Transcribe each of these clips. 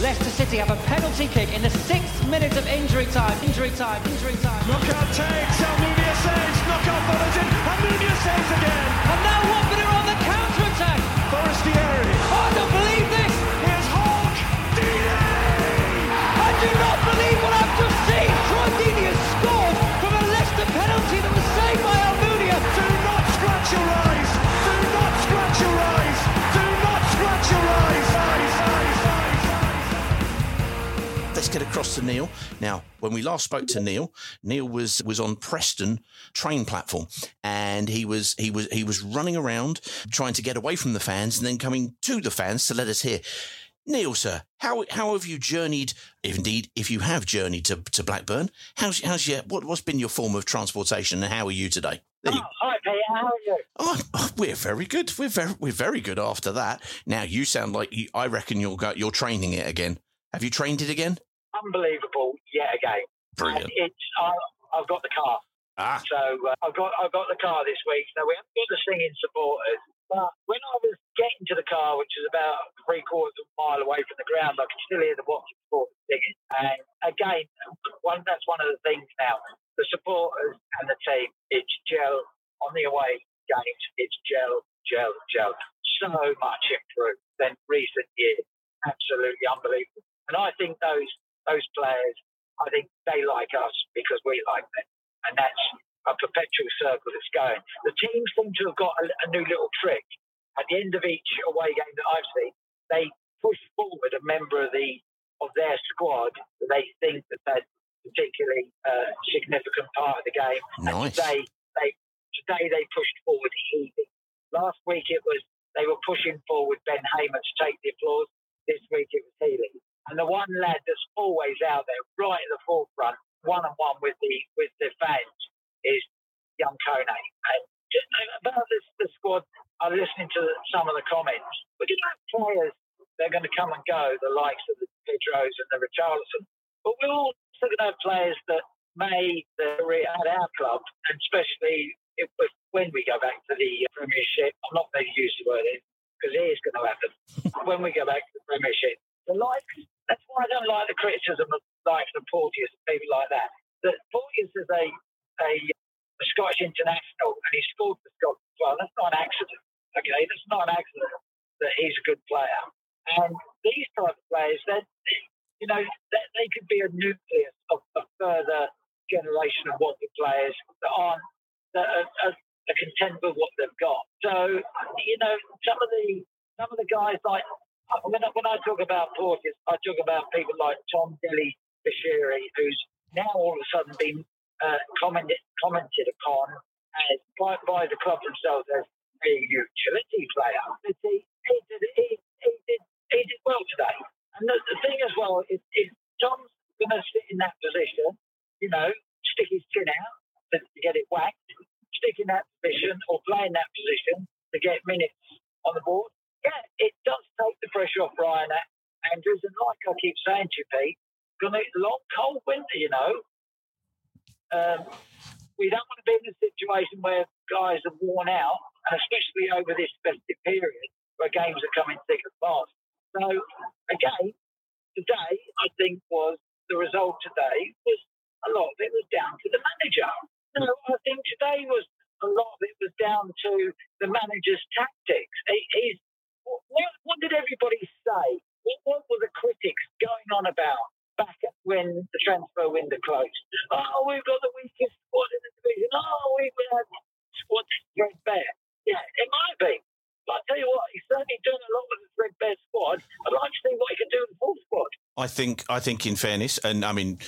Leicester City have a penalty kick in the sixth minute of injury time. Injury time. Injury time. Knockaert takes. Almunia saves. Knockaert follows in. Almunia saves again. And now Watford are on the counter attack. Forestieri. Oh, I don't believe this. Here's Hogg. Deeney. I do not believe what I've just seen. Troy Deeney get across to Neil. Now, when we last spoke to Neil, Neil was was on Preston train platform, and he was he was he was running around trying to get away from the fans, and then coming to the fans to let us hear. Neil, sir, how how have you journeyed? If indeed, if you have journeyed to, to Blackburn, how's how's your what what's been your form of transportation, and how are you today? You- oh, Hi, Peter. How are you? Oh, oh, we're very good. We're very we're very good after that. Now you sound like you, I reckon you'll go. You're training it again. Have you trained it again? Unbelievable yet again. Brilliant. And it's I, I've got the car, Ah, so uh, I've got I've got the car this week. So we haven't got the singing supporters, but when I was getting to the car, which is about three quarters of a mile away from the ground, I could still hear the Watford supporters singing. And again, one that's one of the things now. The supporters and the team, it's gel on the away games. It's gel, gel, gel. So much improved than recent years. Absolutely unbelievable. And I think those those players, I think they like us because we like them, and that's a perpetual circle that's going. The teams seem to have got a, a new little trick. At the end of each away game that I've seen, they push forward a member of the of their squad that they think that they're particularly uh, significant part of the game. Nice. And today, they today they pushed forward Healey. Last week it was they were pushing forward Ben Hamer to take the applause. This week it was Healey. And the one lad that's always out there, right at the forefront, one on one with the with the fans, is young Kone. And just about this the squad, I'm listening to some of the comments. We're going to have players that are going to come and go, the likes of the Pedros and the Richarlison. But we're also going to have players that may at our club, and especially if, if, when we go back to the Premiership. I'm not going to use the word in because it is going to happen when we go back to the Premiership. The likes, that's why I don't like the criticism of like the Porteous and people like that. That Porteous is a, a a Scottish international and he scored for Scotland well. That's not an accident. Okay, that's not an accident that he's a good player. And these type of players, then you know, they, they could be a nucleus of a further generation of Watford players that aren't that are, are, are content with what they've got. So you know, some of the some of the guys like when I, when I talk about Porteous, I talk about people like Tom Dilly Bashiri, who's now all of a sudden been uh, commented commented upon as by, by the club themselves as a utility player. He, he, did, he, he, did, he did well today. And the, the thing as well is, is Tom's going to sit in that position, you know, stick his chin out to get it whacked, stick in that position or play in that position to get minutes on the board. Yeah, it does take the pressure off Ryan Andrews. And like I keep saying to you, Pete, going to make a long, cold winter, you know. Um, we don't want to be in a situation where guys are worn out, and especially over this festive period where games are coming thick and fast. So, again, today I think was the result today was a lot of it was down to the manager. No, I think today was a lot of it was down to the manager's tactics. He, he's what, what did everybody say? What, were the critics going on about back when the transfer window closed? Oh, we've got the weakest squad in the division. Oh, we've had squad threadbare. Yeah, it might be. But I tell you what, he's certainly done a lot with the threadbare squad. I'd like to see what he can do with the full squad. I think, I think, in fairness, and I mean,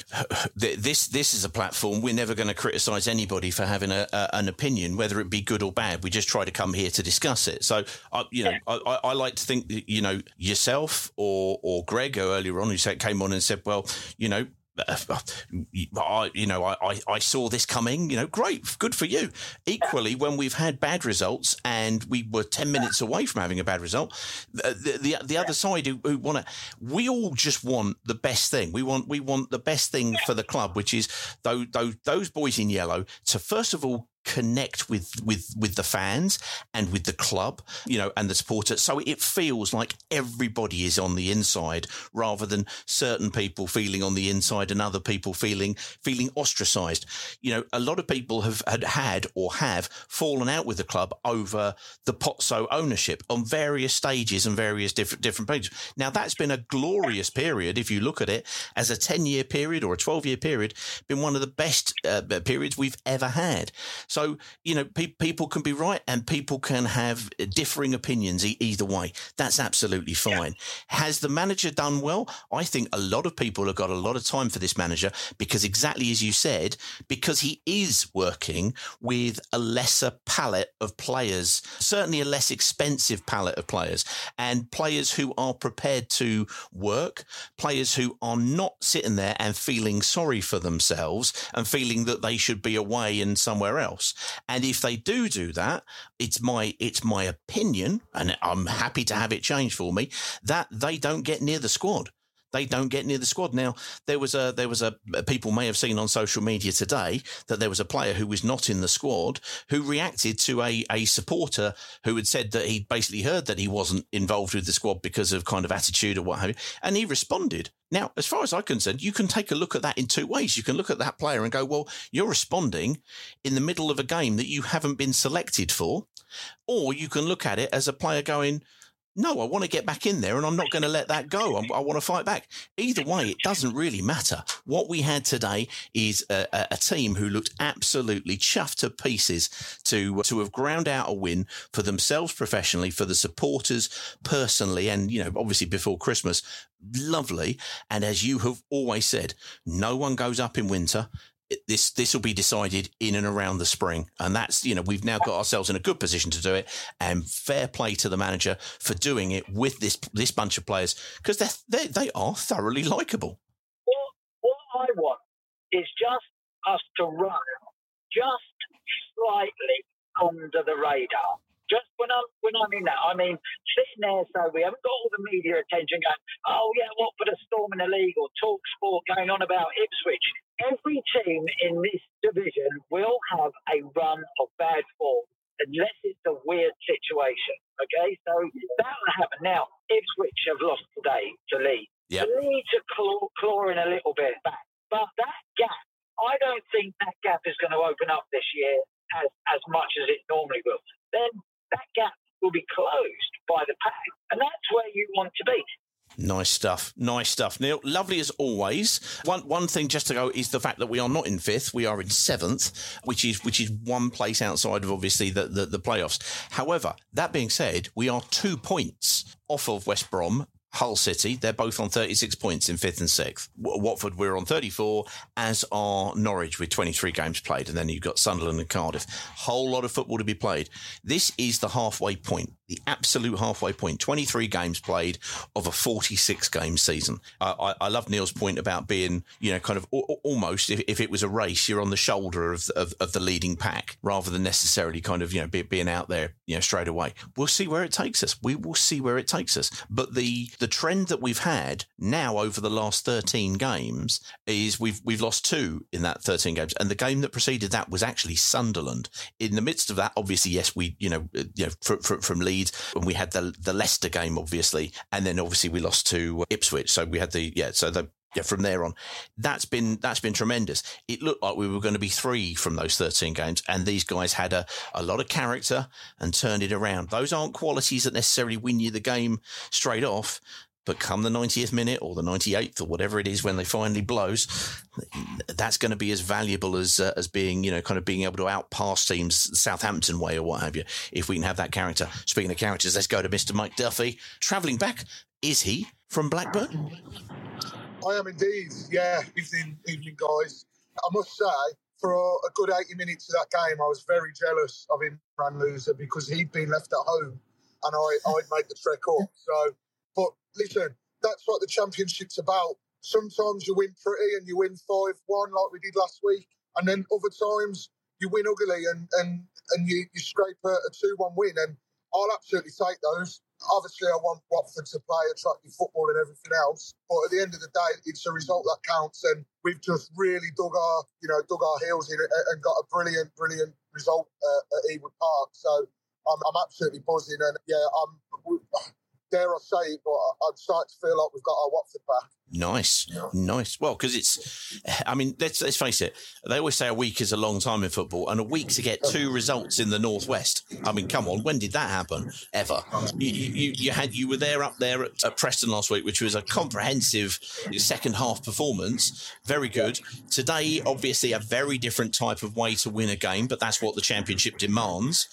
this this is a platform. We're never going to criticise anybody for having a, a, an opinion, whether it be good or bad. We just try to come here to discuss it. So, I, you know, I, I like to think, that, you know, yourself or or Greg earlier on, who said came on and said, well, you know, I, you know, I, I saw this coming. You know, great, good for you. Equally, when we've had bad results and we were ten minutes away from having a bad result, the the, the other side who, who want to, we all just want the best thing. We want we want the best thing for the club, which is those those, those boys in yellow to first of all connect with with with the fans and with the club you know and the supporters so it feels like everybody is on the inside rather than certain people feeling on the inside and other people feeling feeling ostracized. You know a lot of people have had, had or have fallen out with the club over the Pozzo ownership on various stages and various different different pages. Now that's been a glorious period if you look at it as a 10 year period or a 12 year period been one of the best uh, periods we've ever had so, you know, pe- people can be right and people can have differing opinions e- either way. That's absolutely fine. Yeah. Has the manager done well? I think a lot of people have got a lot of time for this manager because exactly as you said, because he is working with a lesser palette of players, certainly a less expensive palette of players and players who are prepared to work, players who are not sitting there and feeling sorry for themselves and feeling that they should be away and somewhere else else. And if they do do that, it's my it's my opinion, and I'm happy to have it changed for me that they don't get near the squad they don't get near the squad. Now there was a there was a people may have seen on social media today that there was a player who was not in the squad who reacted to a a supporter who had said that he'd basically heard that he wasn't involved with the squad because of kind of attitude or what have you, and he responded. Now, as far as I'm concerned, you can take a look at that in two ways. You can look at that player and go, well, you're responding in the middle of a game that you haven't been selected for. Or you can look at it as a player going, no, I want to get back in there and I'm not going to let that go. I, I want to fight back. Either way, it doesn't really matter. What we had today is a, a, a, team who looked absolutely chuffed to pieces to, to have ground out a win for themselves professionally, for the supporters personally, and, you know, obviously before Christmas. Lovely. And as you have always said, no one goes up in winter this this will be decided in and around the spring, and that's you know we've now got ourselves in a good position to do it. And fair play to the manager for doing it with this this bunch of players because they they they are thoroughly likable. What I want is just us to run just slightly under the radar. Just when I'm when I'm in that, I mean, sitting there so we haven't got all the media attention going, oh yeah, what for the storm in the league or talk sport going on about Ipswich. Every team in this division will have a run of bad form unless it's a weird situation. Okay, so that will happen. Now, Ipswich have lost today to Leeds. Yep. Leeds are claw, clawing a little bit back, but that gap, I don't think that gap is going to open up this year as, as much as it normally will. Then that gap will be closed by the pack. And that's where you want to be. Nice stuff. Nice stuff. Neil, lovely as always. One one thing just to go is the fact that we are not in fifth, we are in seventh, which is which is one place outside of obviously the, the, the playoffs. However, that being said, we are two points off of West Brom Hull City, they're both on 36 points in fifth and sixth. Watford, we're on 34, as are Norwich with 23 games played. And then you've got Sunderland and Cardiff. Whole lot of football to be played. This is the halfway point, the absolute halfway point. 23 games played of a 46 game season. I, I, love Neil's point about being, you know, kind of almost if, if it was a race, you're on the shoulder of, of, of, the leading pack rather than necessarily kind of, you know, be, being out there, you know, straight away. We'll see where it takes us. We will see where it takes us. But the, the trend that we've had now over the last 13 games is we've we've lost two in that 13 games. And the game that preceded that was actually Sunderland. In the midst of that obviously yes we you know uh, you know from, from, from Leeds and we had the the Leicester game obviously and then obviously we lost to Ipswich. So we had the yeah so the yeah, from there on, that's been that's been tremendous. It looked like we were going to be three from those thirteen games, and these guys had a, a lot of character and turned it around. Those aren't qualities that necessarily win you the game straight off, but come the 90th minute or the 98th or whatever it is when they finally blows, that's going to be as valuable as uh, as being you know kind of being able to outpass teams Southampton way or what have you. If we can have that character. Speaking of characters, let's go to Mr. Mike Duffy. Travelling back, is he from Blackburn? I am indeed. Yeah, evening, evening, guys. I must say, for a good 80 minutes of that game, I was very jealous of him, Ran Loser, because he'd been left at home and I, I'd made the trek up. So, but listen, that's what the championship's about. Sometimes you win pretty and you win 5 1 like we did last week. And then other times you win ugly and, and, and you, you scrape a 2 1 win. And I'll absolutely take those obviously I want Watford to play attractive football and everything else. But at the end of the day, it's a result that counts, and we've just really dug our, you know, dug our heels in and got a brilliant, brilliant result uh, at Ewood Park. So I'm, I'm absolutely buzzing, and yeah, I'm. Dare I say but I'm starting to feel like we've got our Watford back. Nice, yeah. nice. Well, because it's, I mean, let's let's face it. They always say a week is a long time in football, and a week to get two results in the northwest. I mean, come on, when did that happen? Ever? You you, you had you were there up there at, at, Preston last week, which was a comprehensive second half performance, very good. Today, obviously, a very different type of way to win a game, but that's what the championship demands.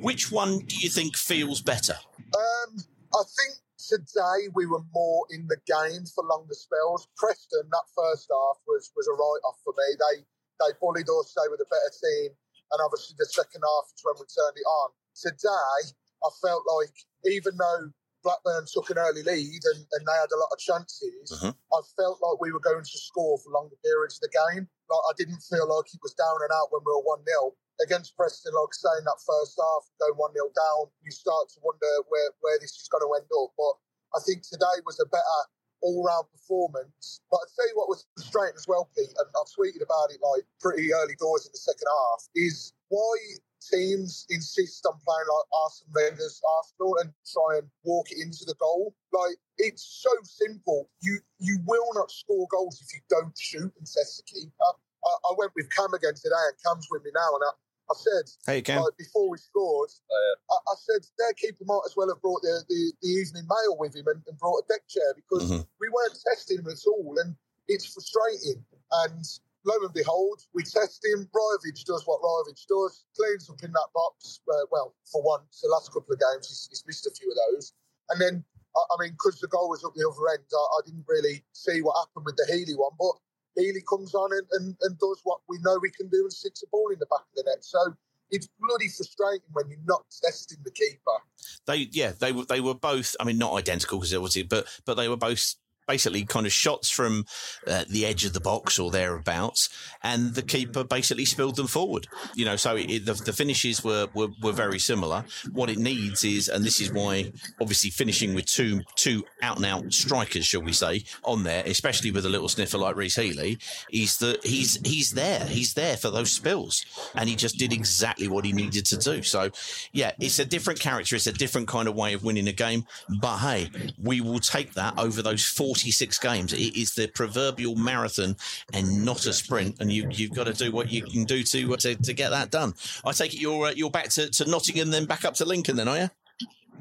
Which one do you think feels better? Um, I think today we were more in the game for longer spells. Preston, that first half was was a write off for me. They they bullied us, they were the better team, and obviously the second half is when we turned it on. Today, I felt like even though Blackburn took an early lead and, and they had a lot of chances, uh-huh. I felt like we were going to score for longer periods of the game. Like I didn't feel like it was down and out when we were one 0 against Preston, like saying that first half, going 1 0 down, you start to wonder where, where this is going to end up. But I think today was a better all round performance. But I'll tell you what was frustrating as well, Pete, and I've tweeted about it like pretty early doors in the second half, is why teams insist on playing like Arsenal Wenger's Arsenal and try and walk it into the goal. Like it's so simple. You you will not score goals if you don't shoot and test the keeper. I, I went with Cam again today, and Cam's with me now, and I, I said, "Hey, Cam." Like, before we scored, oh, yeah. I, I, said their keeper might as well have brought the, the, the evening mail with him and, and brought a deck chair because mm-hmm. we weren't testing him at all, and it's frustrating. And lo and behold, we test him. Rajovic does what Rajovic does, cleans up in that box. Uh, well, for once, the last couple of games, he's, he's missed a few of those. And then, I, I mean, because the goal was up the other end, I, I, didn't really see what happened with the Healey one. But Healey comes on and, and, and does what we know we can do and sits a ball in the back of the net. So it's bloody frustrating when you're not testing the keeper. They, yeah, they were they were both. I mean, not identical because obviously, but but they were both basically kind of shots from uh, the edge of the box or thereabouts, and the keeper basically spilled them forward. You know, so it, the, the, finishes were, were, were very similar. What it needs is, and this is why obviously finishing with two two out and out strikers, shall we say, on there, especially with a little sniffer like Rhys Healey, is that he's he's there, he's there for those spills, and he just did exactly what he needed to do. So, yeah, it's a different character, it's a different kind of way of winning a game, but hey, we will take that over those 40 96 games. It is the proverbial marathon and not a sprint. And you, have got to do what you can do to, to, to get that done. I take it you're, uh, you're back to, to Nottingham, then back up to Lincoln, then, are you?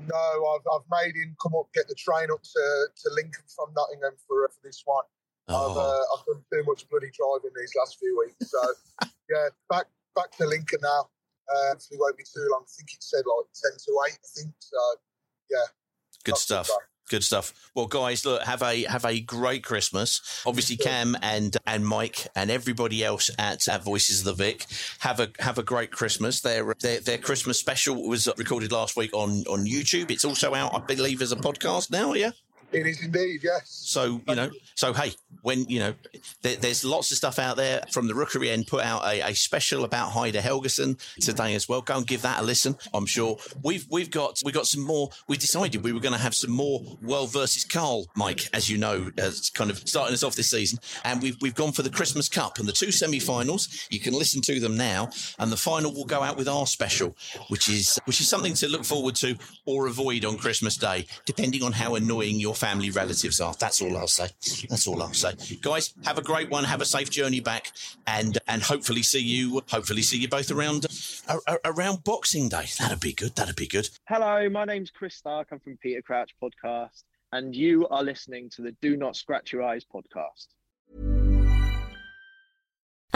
No, I've, I've made him come up, get the train up to, to Lincoln from Nottingham for, for this one. Oh. I've, uh, I've done too much bloody driving these last few weeks. So, yeah, back back to Lincoln now. Uh, hopefully, won't be too long. I think it said like 10 to 8, I think. So, yeah. Good stuff. Good stuff. Well, guys, look, have a have a great Christmas. Obviously, Cam and and Mike and everybody else at, at Voices of the Vic have a have a great Christmas. Their, their their Christmas special was recorded last week on on YouTube. It's also out, I believe, as a podcast now. Yeah. It is indeed, yes. So you know, so hey, when you know, there, there's lots of stuff out there from the Rookery end. Put out a, a, special about Heidar Helguson today as well. Go and give that a listen. I'm sure we've we've got we got some more. We decided we were going to have some more World versus Carl, Mike, as you know, as kind of starting us off this season, and we've we've gone for the Christmas Cup and the two semi-finals. You can listen to them now, and the final will go out with our special, which is which is something to look forward to or avoid on Christmas Day, depending on how annoying your family relatives are. That's all I'll say. That's all I'll say. Guys, have a great one. Have a safe journey back, and and hopefully see you. Hopefully see you both around uh, around Boxing Day. That'd be good. That'd be good. Hello, my name's Chris Stark. I'm from Peter Crouch Podcast, and you are listening to the Do Not Scratch Your Eyes podcast.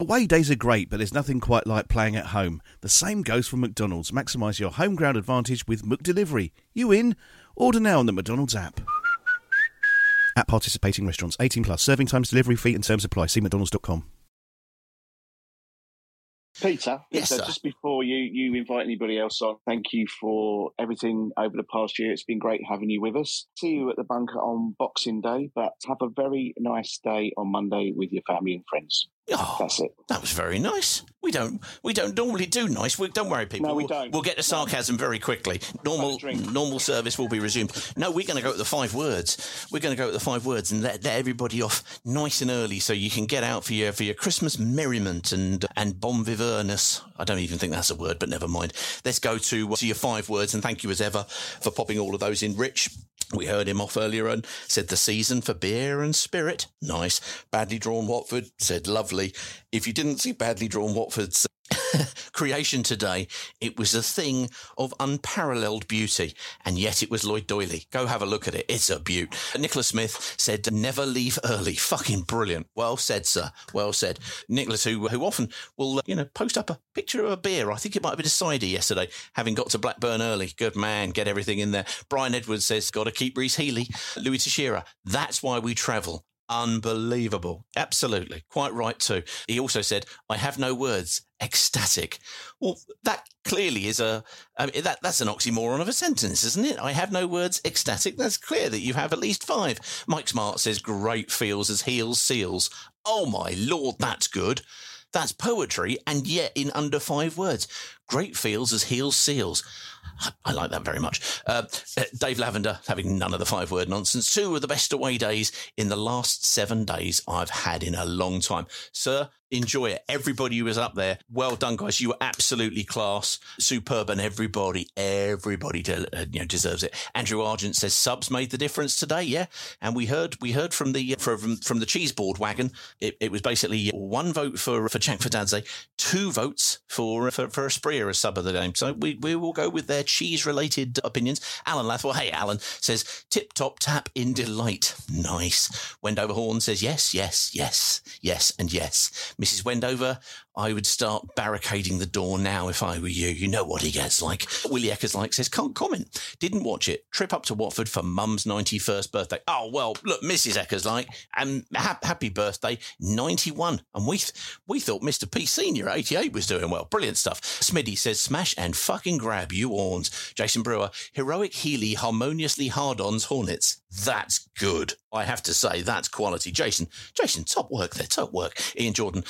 Away days are great, but there's nothing quite like playing at home. The same goes for McDonald's. Maximise your home ground advantage with McDelivery. You in? Order now on the McDonald's app. At participating restaurants, 18 plus. Serving times, delivery fee, and terms apply. See McDonald's.com. Peter, Yes, Peter, sir. just before you, you invite anybody else on, thank you for everything over the past year. It's been great having you with us. See you at the bunker on Boxing Day, but have a very nice day on Monday with your family and friends. Oh, That's it. That was very nice. We don't we don't normally do nice. We, don't worry, people. No, we don't. We'll get to sarcasm very quickly. Normal normal service will be resumed. No, we're going to go at the five words. We're going to go at the five words and let, let everybody off nice and early, so you can get out for your for your Christmas merriment and and bon viverness. I don't even think that's a word, but never mind. Let's go to to your five words and thank you as ever for popping all of those in. Rich, we heard him off earlier and said the season for beer and spirit. Nice. Badly drawn Watford said lovely. If you didn't see badly drawn Watford's creation today, it was a thing of unparalleled beauty, and yet it was Lloyd Doyley. Go have a look at it. It's a beaut. Nicholas Smith said, "Never leave early." Fucking brilliant. Well said, sir. Well said. Nicholas, who who often will you know post up a picture of a beer. I think it might have been a cider yesterday, having got to Blackburn early. Good man. Get everything in there. Brian Edwards says, "Got to keep Rhys Healey." Louis Teixeira. That's why we travel. Unbelievable. Absolutely. Quite right, too. He also said, I have no words. Ecstatic. Well, that clearly is a, I mean, that, that's an oxymoron of a sentence, isn't it? I have no words. Ecstatic. That's clear that you have at least five. Mike Smart says, great feels as heels seals. Oh my lord, that's good. That's poetry, and yet in under five words. Great feels as heels seals. I- like that very much. Uh, uh, Dave Lavender having none of the five word nonsense. Two of the best away days in the last seven days I've had in a long time. Sir, enjoy it. Everybody who was up there, well done, guys. You were absolutely class, superb, and everybody, everybody, de- uh, you know, deserves it. Andrew Argent says subs made the difference today, yeah. And we heard, we heard from the from from the cheese board wagon. It, it was basically one vote for for Chakvetadze, two votes for for for Asprilla as sub of the game. So we we will go with their cheese related opinions. Alan Lathwell, hey Alan says tip top tap in delight, nice. Wendover Horn says yes, yes, yes, yes, and yes. Mrs. Wendover, I would start barricading the door now if I were you. You know what he gets like. Willie Eckers like says, can't comment. Didn't watch it. Trip up to Watford for mum's 91st birthday. Oh, well, look, Mrs. Eckers like, and ha- happy birthday, 91. And we, th- we thought Mr. P Senior 88 was doing well. Brilliant stuff. Smitty says, smash and fucking grab you horns. Jason Brewer, heroic Healey harmoniously hard-ons Hornets. That's good. I have to say, that's quality. Jason, Jason, top work there, top work. Ian Jordan,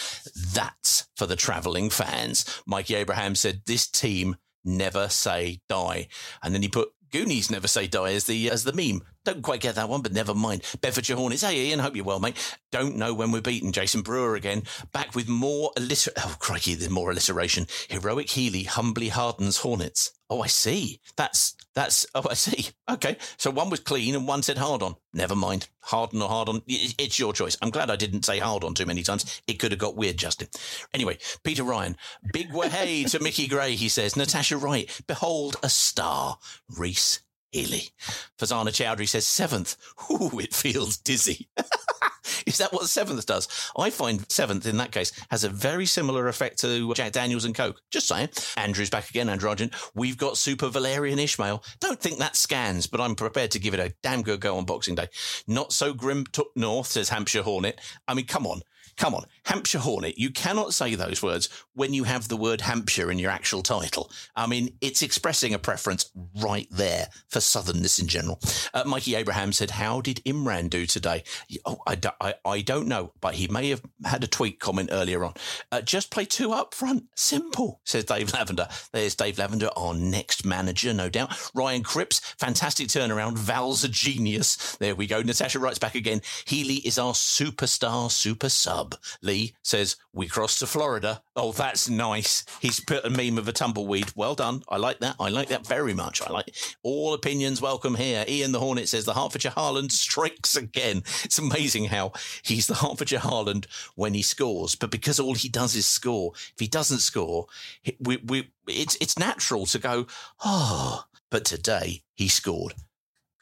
that's for the travelling fans. Mikey Abraham said, this team never say die. And then he put Goonies never say die as the as the meme. Don't quite get that one, but never mind. Bedfordshire Hornets. Hey Ian, hope you're well, mate. Don't know when we're beaten. Jason Brewer again, back with more alliter. Oh crikey, there's more alliteration. Heroic Healey humbly hardens Hornets. Oh, I see. That's that's. Oh, I see. Okay, so one was clean and one said hard on. Never mind. Harden or hard on. It's your choice. I'm glad I didn't say hard on too many times. It could have got weird, Justin. Anyway, Peter Ryan. Big way to Mickey Gray. He says. Natasha Wright. Behold a star. Rhys Healey. Fazana Chowdhury says seventh. Ooh, it feels dizzy. Is that what seventh does? I find seventh in that case has a very similar effect to Jack Daniels and Coke. Just saying. Andrew's back again, Andrew Argent. We've got Super Valérien Ismaël. Don't think that scans, but I'm prepared to give it a damn good go on Boxing Day. Not so grim took north, says Hampshire Hornet. I mean, come on. Come on, Hampshire Hornet. You cannot say those words when you have the word Hampshire in your actual title. I mean, it's expressing a preference right there for southernness in general. Uh, Mikey Abraham said, How did Imran do today? Oh, I, do, I, I don't know, but he may have had a tweet comment earlier on. Uh, just play two up front. Simple, says Dave Lavender. There's Dave Lavender, our next manager, no doubt. Ryan Cripps, fantastic turnaround. Val's a genius. There we go. Natasha writes back again. Healey is our superstar, super sub. Lee says, We crossed to Florida. Oh, that's nice. He's put a meme of a tumbleweed. Well done. I like that. I like that very much. I like all opinions welcome here. Ian the Hornet says, The Hertfordshire Haaland strikes again. It's amazing how he's the Hertfordshire Haaland when he scores, but because all he does is score, if he doesn't score, we, we, it's, it's natural to go, Oh, but today he scored.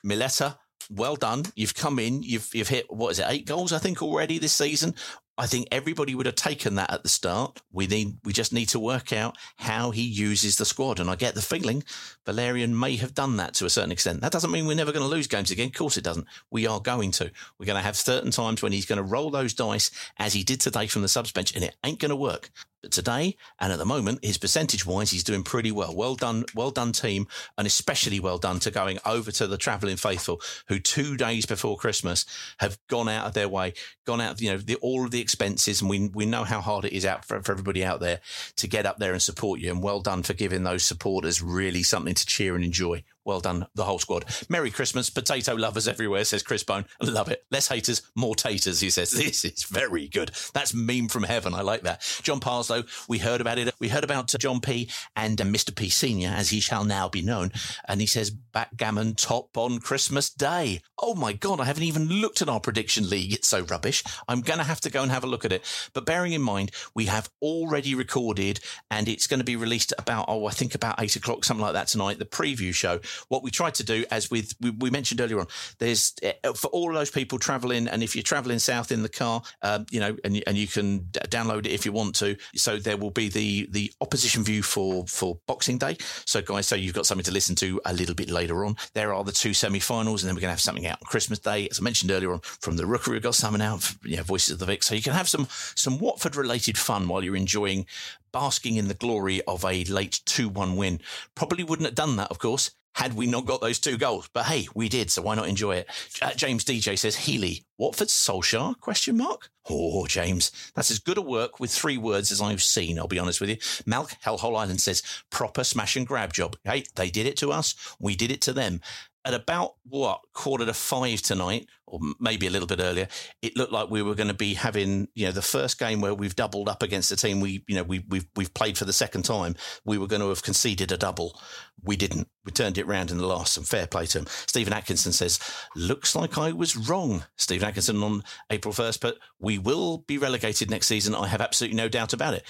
Mileta, well done. You've come in. You've you've hit what is it? Eight goals, I think, already this season. I think everybody would have taken that at the start. We need, we just need to work out how he uses the squad. And I get the feeling Valérien may have done that to a certain extent. That doesn't mean we're never going to lose games again. Of course it doesn't. We are going to. We're going to have certain times when he's going to roll those dice as he did today from the subs bench and it ain't going to work. But today and at the moment, his percentage wise, he's doing pretty well. Well done, well done, team, and especially well done to going over to the travelling faithful, who two days before Christmas have gone out of their way, gone out, you know, the, all of the expenses, and we we know how hard it is out for, for everybody out there to get up there and support you. And well done for giving those supporters really something to cheer and enjoy. Well done, the whole squad. Merry Christmas, potato lovers everywhere, says Chris Bone. Love it. Less haters, more taters, he says. This is very good. That's meme from heaven. I like that. John Parslow, we heard about it. We heard about John P and uh, Mr. P Senior, as he shall now be known. And he says, backgammon top on Christmas Day. Oh my God, I haven't even looked at our prediction league. It's so rubbish. I'm going to have to go and have a look at it. But bearing in mind, we have already recorded and it's going to be released about, oh, I think about eight o'clock, something like that tonight, the preview show what we tried to do, as with we, we mentioned earlier on, there's uh, for all those people traveling, and if you're traveling south in the car, um, you know, and and you can download it if you want to. So there will be the the opposition view for for Boxing Day. So guys, so you've got something to listen to a little bit later on. There are the two semi-finals, and then we're going to have something out on Christmas Day, as I mentioned earlier on from the Rookery. We've got something out, you know, Voices of the Vic. So you can have some some Watford related fun while you're enjoying basking in the glory of a late 2 1 win. Probably wouldn't have done that, of course, had we not got those two goals. But hey, we did, so why not enjoy it? Uh, James DJ says Healey, Watford Solskjaer? Question mark. Oh, James, that's as good a work with three words as I've seen. I'll be honest with you. Malk Hellhole Island says proper smash and grab job. Hey, they did it to us. We did it to them at about what quarter to five tonight, or maybe a little bit earlier, it looked like we were going to be having you know the first game where we've doubled up against the team we you know we we've we've played for the second time. We were going to have conceded a double. We didn't. We turned it round in the last. And fair play to him. Stephen Atkinson says, "Looks like I was wrong." Stephen Atkinson on April first, but we will be relegated next season. I have absolutely no doubt about it.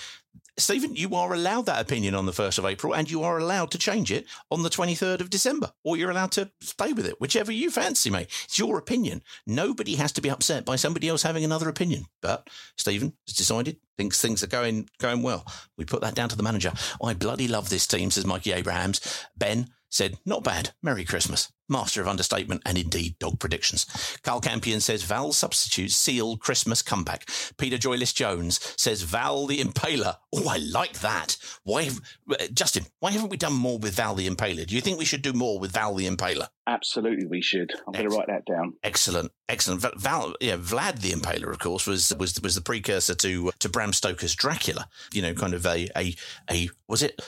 Stephen, you are allowed that opinion on the 1st of April and you are allowed to change it on the 23rd of December, or you're allowed to stay with it, whichever you fancy, mate. It's your opinion. Nobody has to be upset by somebody else having another opinion. But Stephen has decided thinks things are going going well. We put that down to the manager. I bloody love this team, says Mikey Abrahams. Ben said, not bad. Merry Christmas. Master of understatement and indeed dog predictions. Carl Campion says Val substitutes seal Christmas comeback. Peter Joyless Jones says Val the Impaler. Oh, I like that. Why, have, uh, Justin? Why haven't we done more with Val the Impaler? Do you think we should do more with Val the Impaler? Absolutely, we should. I'm going to write that down. Excellent, excellent. Val, yeah, Vlad the Impaler, of course, was was was the precursor to to Bram Stoker's Dracula. You know, kind of a a a was it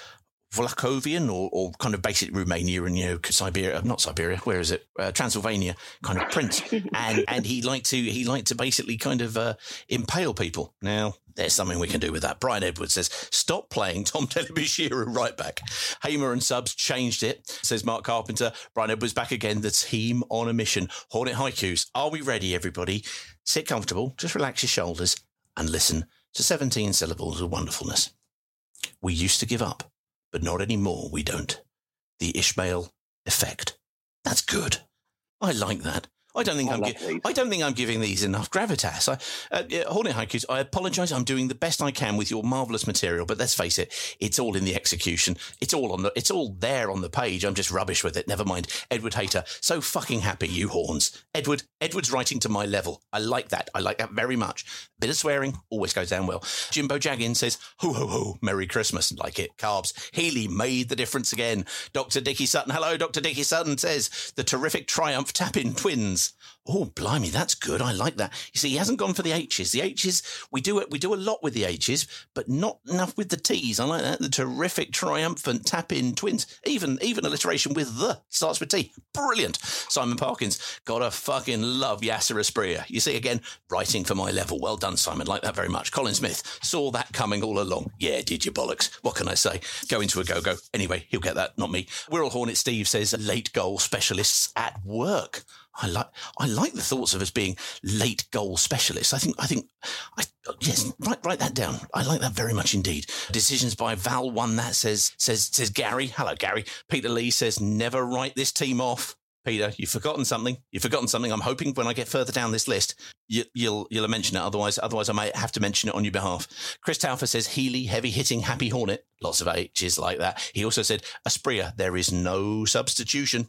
Vlachovian or, or kind of basic Romania and you know Siberia, not Siberia, where is it? Uh, Transylvania kind of prince, and and he liked to he liked to basically kind of uh, impale people. Now there's something we can do with that. Brian Edwards says stop playing Tom Dele-Bashiru right back. Hamer and Subs changed it. Says Mark Carpenter. Brian Edwards back again. The team on a mission. Hornet Haikus. Are we ready, everybody? Sit comfortable. Just relax your shoulders and listen to 17 syllables of wonderfulness. We used to give up but not anymore, we don't. The Ismaël effect. That's good. I like that. I don't think I I'm. Gi- I don't think I'm giving these enough gravitas. I, uh, yeah, Hornet Haikus, I apologise. I'm doing the best I can with your marvellous material, but let's face it, it's all in the execution. It's all on the. It's all there on the page. I'm just rubbish with it. Never mind. Edward Hater, so fucking happy you horns. Edward, Edward's writing to my level. I like that. I like that very much. Bit of swearing always goes down well. Jimbo Jaggin says, "Ho ho ho, Merry Christmas." Like it. Carbs. Healey made the difference again. Dr. Dickie Sutton. Hello, Dr. Dickie Sutton says the terrific triumph tap-in twins. Oh, blimey, that's good. I like that. You see, he hasn't gone for the H's. The H's, we do it. We do a lot with the H's, but not enough with the T's. I like that. The terrific, triumphant tap-in twins. Even even alliteration with the starts with T. Brilliant. Simon Parkins, gotta fucking love Yáser Asprilla. You see again, writing for my level. Well done, Simon. Like that very much. Colin Smith saw that coming all along. Yeah, did you bollocks? What can I say? Go into a go-go. Anyway, he'll get that. Not me. We're all Hornet Steve says late goal specialists at work. I like I like the thoughts of us being late goal specialists. I think I think I yes write write that down. I like that very much indeed. Decisions by Val one that says says says Gary. Hello Gary. Peter Lee says never write this team off. Peter, you've forgotten something. You've forgotten something. I'm hoping when I get further down this list, you, you'll you'll mention it. Otherwise, otherwise I might have to mention it on your behalf. Chris Taufer says Healey, heavy hitting, happy Hornet. Lots of H's like that. He also said Asprilla, there is no substitution.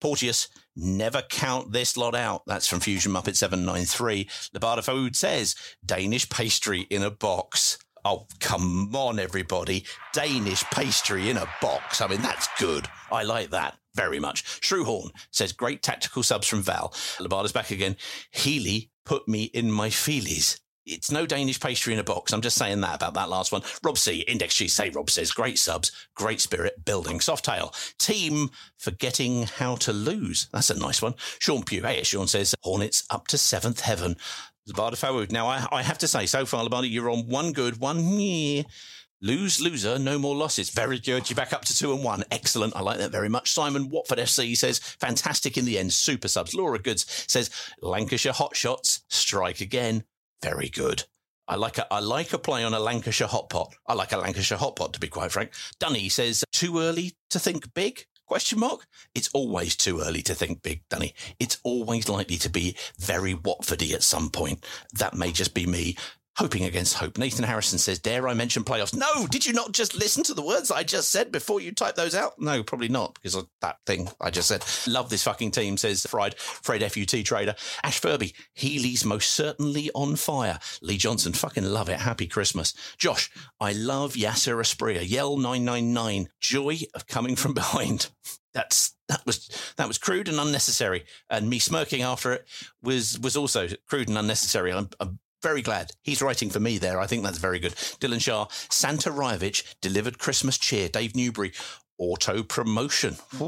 Porteous, never count this lot out. That's from Fusion Muppet 793. Labada Food says Danish pastry in a box. Oh, come on, everybody. Danish pastry in a box. I mean, that's good. I like that very much. Shrewhorn says, great tactical subs from Val. Labada's back again. Healey put me in my feelies. It's no Danish pastry in a box. I'm just saying that about that last one. Rob C, Index G, say Rob says, great subs, great spirit, building. Softail, team forgetting how to lose. That's a nice one. Sean Pugh, hey, Sean says, Hornets up to seventh heaven. Labada Fawood. Now, I, I have to say, so far, Labada, you're on one good, one yeah. Lose, loser, no more losses. Very good. You're back up to two and one. Excellent. I like that very much. Simon Watford FC says, fantastic in the end. Super subs. Laura Goods says, Lancashire hot shots. Strike again. Very good. I like a I like a play on a Lancashire hot pot. I like a Lancashire hot pot, to be quite frank. Dunny says, too early to think big? Question mark? It's always too early to think big, Dunny. It's always likely to be very Watfordy at some point. That may just be me hoping against hope. Nathan Harrison says, Dare I mention playoffs? No, did you not just listen to the words I just said before you type those out? No, probably not, because of that thing I just said. Love this fucking team, says Fried, Fred FUT trader. Ash Furby, Healey's most certainly on fire. Lee Johnson, fucking love it. Happy Christmas. Josh, I love Yáser Asprilla. Yell 999. Joy of coming from behind. That's that was that was crude and unnecessary, and me smirking after it was was also crude and unnecessary. I'm, I'm very glad he's writing for me there. I think that's very good. Dylan Shah, Santa Rajovic delivered Christmas cheer. Dave Newbury, auto promotion.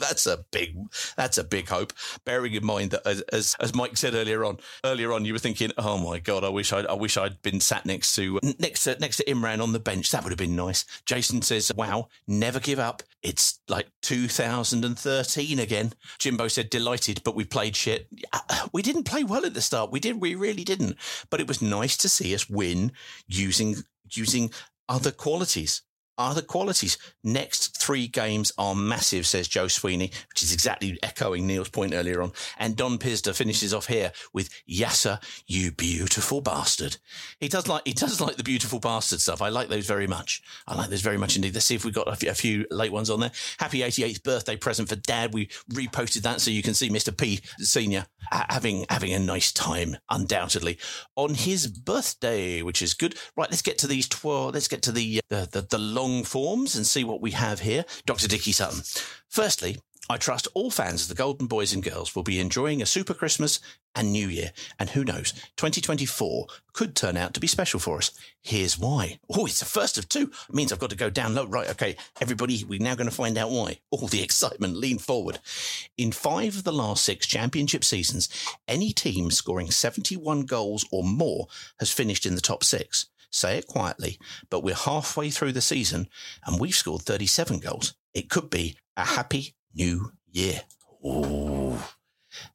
that's a big, that's a big hope. Bearing in mind that, as, as as Mike said earlier on, earlier on, you were thinking, "Oh my god, I wish I, I wish I'd been sat next to next to next to Imran on the bench. That would have been nice." Jason says, "Wow, never give up. It's like 2013 again." Jimbo said, "Delighted, but we played shit. Uh, we didn't play well at the start. We did. We really didn't. But it was nice to see us win using using." Other qualities other qualities. Next three games are massive, says Joe Sweeney, which is exactly echoing Neil's point earlier on. And Don Pisder finishes off here with Yáser, you beautiful bastard. He does like he does like the beautiful bastard stuff. I like those very much. I like those very much indeed. Let's see if we've got a few, a few late ones on there. Happy 88th birthday present for Dad. We reposted that so you can see Mr. P Senior having having a nice time, undoubtedly, on his birthday, which is good. Right, let's get to these twelve. Let's get to the uh, the the, the long forms and see what we have here. Dr. Dickie Sutton. Firstly, I trust all fans of the Golden Boys and Girls will be enjoying a super Christmas and New Year. And who knows, 2024 could turn out to be special for us. Here's why. Oh, it's the first of two. It means I've got to go down low. Right. Okay. Everybody, we're now going to find out why. All the excitement. Lean forward. In five of the last six championship seasons, any team scoring 71 goals or more has finished in the top six. Say it quietly, but we're halfway through the season and we've scored 37 goals. It could be a happy new year. Ooh.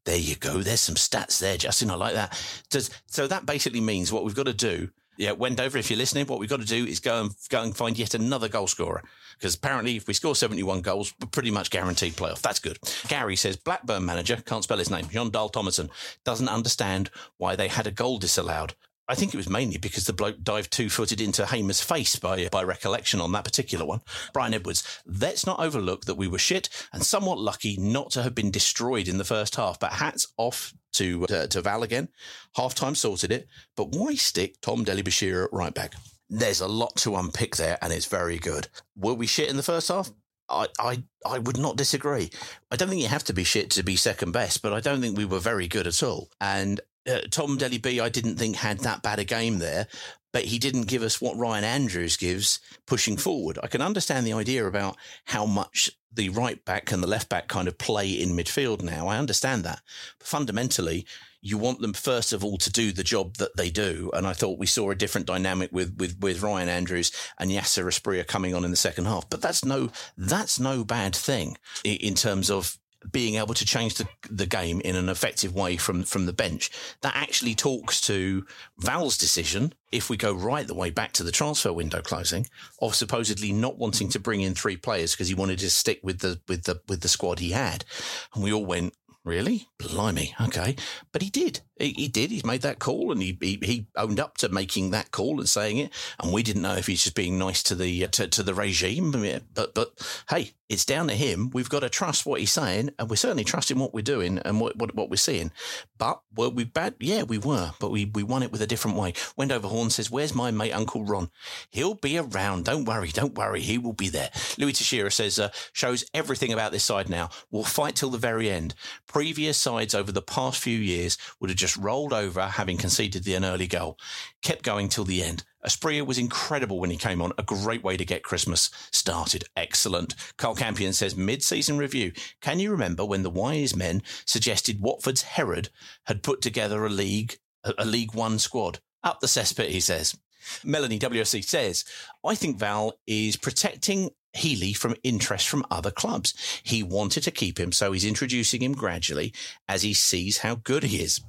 There you go. There's some stats there, Justin. I like that. Does, so that basically means what we've got to do. Yeah, Wendover, if you're listening, what we've got to do is go and go and find yet another goal scorer. because apparently if we score 71 goals, we're pretty much guaranteed playoff. That's good. Gary says Blackburn manager, can't spell his name, Jon Dahl Tomasson, doesn't understand why they had a goal disallowed. I think it was mainly because the bloke dived two footed into Hamer's face by, by recollection on that particular one. Brian Edwards, let's not overlook that we were shit and somewhat lucky not to have been destroyed in the first half, but hats off to, uh, to Val again. Half time sorted it, but why stick Tom Dele-Bashiru at right back? There's a lot to unpick there and it's very good. Were we shit in the first half? I, I I would not disagree. I don't think you have to be shit to be second best, but I don't think we were very good at all. And uh, Tom Deli B, I didn't think had that bad a game there, but he didn't give us what Ryan Andrews gives pushing forward. I can understand the idea about how much the right back and the left back kind of play in midfield now. I understand that. But fundamentally, you want them first of all to do the job that they do. And I thought we saw a different dynamic with, with, with Ryan Andrews and Yáser Asprilla coming on in the second half. But that's no, that's no bad thing in terms of being able to change the, the game in an effective way from, from the bench. That actually talks to Val's decision, if we go right the way back to the transfer window closing, of supposedly not wanting to bring in three players because he wanted to stick with the with the with the squad he had. And we all went, Really? Blimey. Okay. But he did. He, he, did. He's made that call and he, he, he owned up to making that call and saying it. And we didn't know if he's just being nice to the to, to the regime. But but hey, it's down to him. We've got to trust what he's saying, and we're certainly trusting what we're doing and what what, what we're seeing. But were we bad? Yeah, we were. But we we won it with a different way. Wendover Horn says, "Where's my mate Uncle Ron? He'll be around. Don't worry. Don't worry. He will be there." Louis Teixeira says, uh, "Shows everything about this side now. We'll fight till the very end. Previous sides over the past few years would have just rolled over, having conceded the an early goal, kept going till the end." Asprilla was incredible when he came on. A great way to get Christmas started. Excellent. Karl Campion says mid-season review. Can you remember when the wise men suggested Watford's Herod had put together a league, a, a League One squad? Up the cesspit, he says. Melanie WSC says, I think Val is protecting Healey from interest from other clubs. He wanted to keep him, so he's introducing him gradually as he sees how good he is.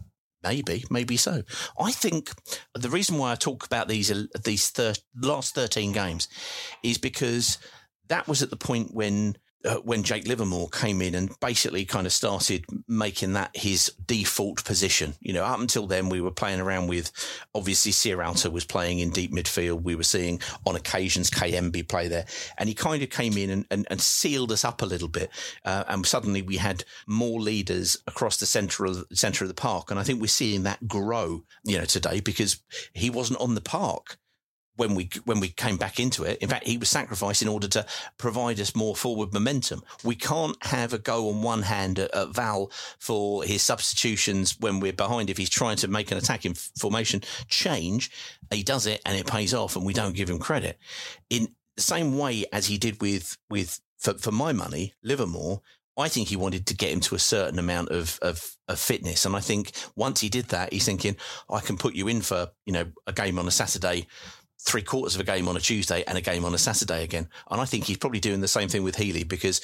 Maybe, maybe so. I think the reason why I talk about these these thir- last thirteen games is because that was at the point when uh, when Jake Livermore came in and basically kind of started making that his default position. You know, up until then, we were playing around with obviously Sierralta was playing in deep midfield. We were seeing on occasions KMB play there, and he kind of came in and, and, and sealed us up a little bit. Uh, and suddenly we had more leaders across the centre of centre of the park, and I think we're seeing that grow. You know, today because he wasn't on the park when we when we came back into it. In fact, he was sacrificed in order to provide us more forward momentum. We can't have a go on one hand at, at Val for his substitutions when we're behind. If he's trying to make an attacking formation change, he does it and it pays off, and we don't give him credit. In the same way as he did with with for, for my money, Livermore. I think he wanted to get him to a certain amount of, of, of fitness. And I think once he did that, he's thinking, I can put you in for, you know, a game on a Saturday three quarters of a game on a Tuesday and a game on a Saturday again. And I think he's probably doing the same thing with Healey because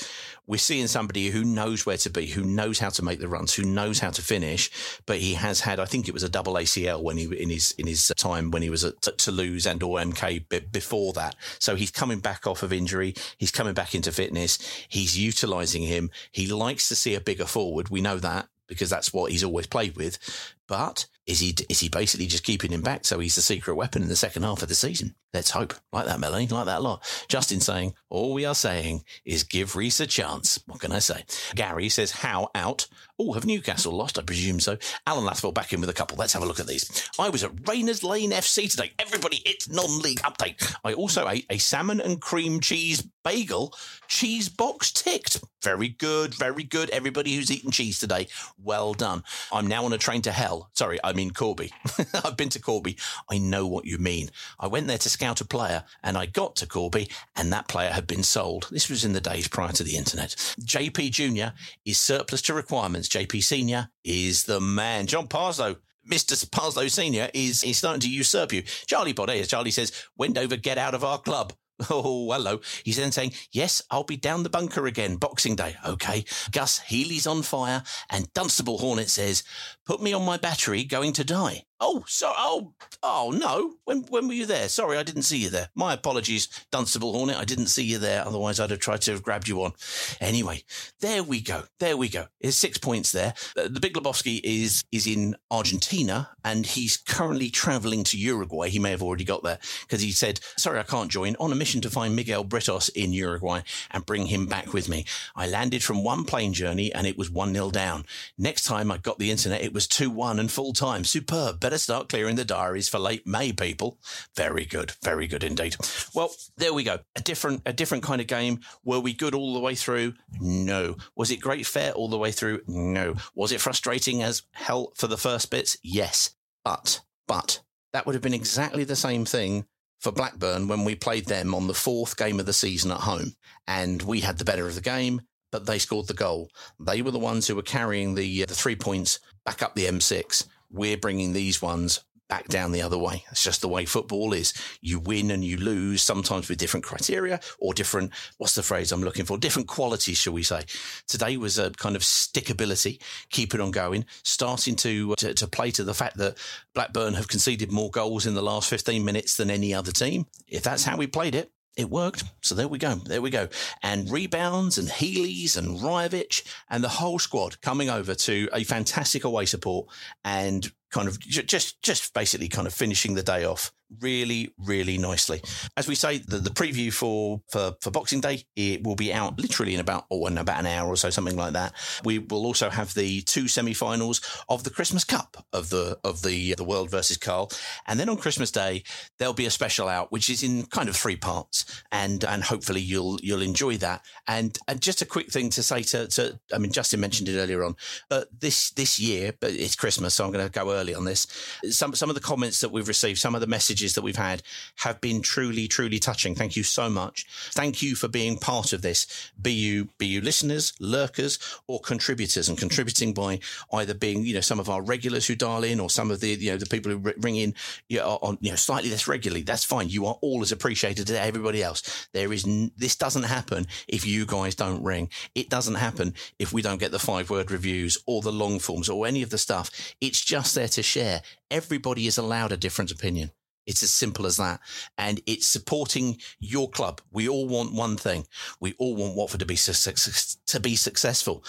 we're seeing somebody who knows where to be, who knows how to make the runs, who knows how to finish. But he has had, I think it was a double ACL when he in his in his time when he was at Toulouse and or MK before that. So he's coming back off of injury. He's coming back into fitness. He's utilising him. He likes to see a bigger forward. We know that because that's what he's always played with. But is he is he basically just keeping him back so he's the secret weapon in the second half of the season? Let's hope. Like that, Melanie. Like that a lot. Justin saying, all we are saying is give Rhys a chance. What can I say? Gary says, how out? Oh, have Newcastle lost? I presume so. Alan Lathwell back in with a couple. Let's have a look at these. I was at Rayners Lane FC today. Everybody, it's non-league update. I also ate a salmon and cream cheese bagel. Cheese box ticked. Very good. Very good. Everybody who's eaten cheese today, well done. I'm now on a train to hell. Sorry, I mean Corby. I've been to Corby. I know what you mean. I went there to scout a player and I got to Corby and that player had been sold. This was in the days prior to the internet. JP Jr. is surplus to requirements. JP Senior is the man. John Parslow Mr. Parslow Senior is, is starting to usurp you. Charlie Baudet, Charlie says, Wendover, get out of our club. Oh, hello. He's then saying, Yes, I'll be down the bunker again, Boxing Day. Okay. Gus Healey's on fire, and Dunstable Hornet says, Put me on my battery, going to die. Oh, so oh oh no. When when were you there? Sorry, I didn't see you there. My apologies, Dunstable Hornet. I didn't see you there. Otherwise, I'd have tried to have grabbed you on. Anyway, there we go. There we go. There's six points there. Uh, The Big Lebowski is is in Argentina and he's currently traveling to Uruguay. He may have already got there because he said, "Sorry, I can't join." On a mission to find Miguel Britos in Uruguay and bring him back with me. I landed from one plane journey and it was one 0 down. Next time I got the internet, it was two one and full time. Superb. Better start clearing the diaries for late May, people. Very good. Very good indeed. Well, there we go. A different, a different kind of game. Were we good all the way through? No. Was it great fair all the way through? No. Was it frustrating as hell for the first bits? Yes. But, but that would have been exactly the same thing for Blackburn when we played them on the fourth game of the season at home. And we had the better of the game, but they scored the goal. They were the ones who were carrying the, uh, the three points back up the M6. We're bringing these ones back down the other way. It's just the way football is. You win and you lose, sometimes with different criteria or different, what's the phrase I'm looking for? Different qualities, shall we say. Today was a kind of stickability, keep it on going, starting to, to, to play to the fact that Blackburn have conceded more goals in the last 15 minutes than any other team. If that's how we played it, it worked. So there we go. There we go. And rebounds and Healey's and Rajovic and the whole squad coming over to a fantastic away support and kind of just just basically kind of finishing the day off really really nicely. As we say the, the preview for, for for boxing day it will be out literally in about or in about an hour or so something like that. We will also have the two semi-finals of the christmas cup of the of the the world versus carl. And then on christmas day there'll be a special out which is in kind of three parts. And and hopefully you'll you'll enjoy that. And and just a quick thing to say to, to i mean justin mentioned it earlier on but this this year but it's christmas so i'm going to go early on this. Some some of the comments that we've received some of the messages that we've had have been truly truly touching. Thank you so much. Thank you for being part of this. Be you be you listeners lurkers or contributors and contributing by either being you know some of our regulars who dial in or some of the you know the people who ring in you know, on you know slightly less regularly. That's fine. You are all as appreciated as everybody else. There is n- this doesn't happen if you guys don't ring. It doesn't happen if we don't get the five word reviews or the long forms or any of the stuff. It's just there to share everybody is allowed a different opinion it's as simple as that. And it's supporting your club. We all want one thing. We all want Watford to be su- to be successful.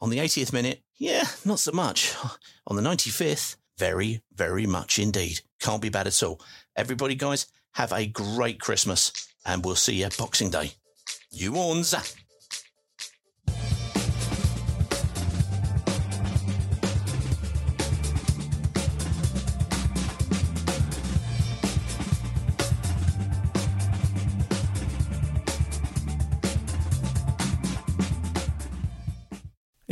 On the 80th minute, yeah, not so much. On the 95th, very, very much indeed. Can't be bad at all. Everybody, guys, have a great Christmas and we'll see you at Boxing Day. You ons.